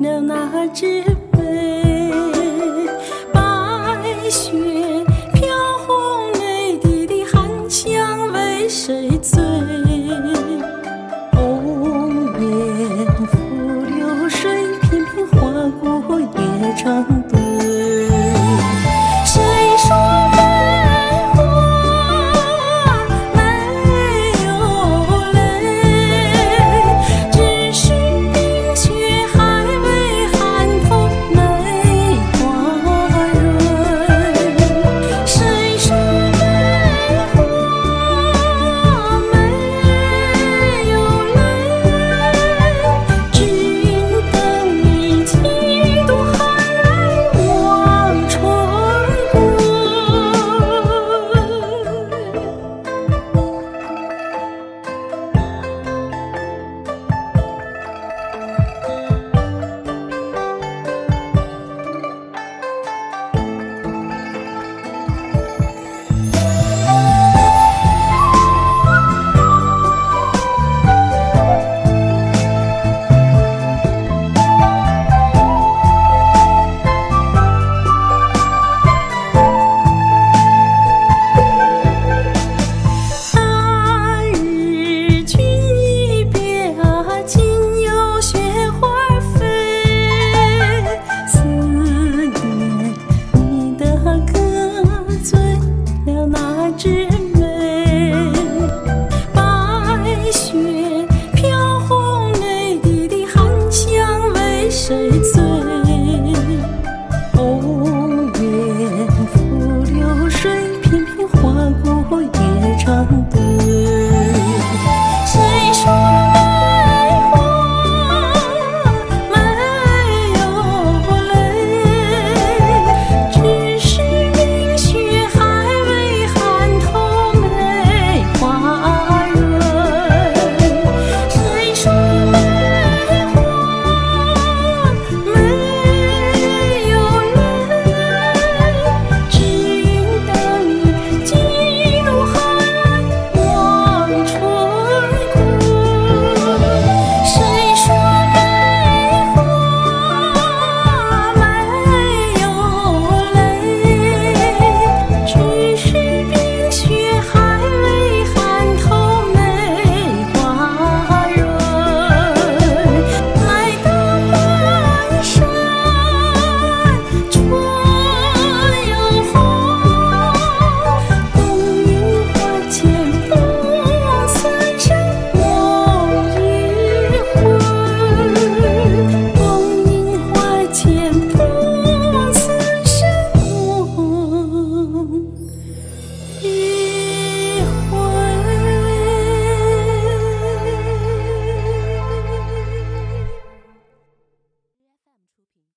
了那只杯。白雪飘红，泪滴的寒香为谁醉？红颜付流水，片片划过夜窗。谁说？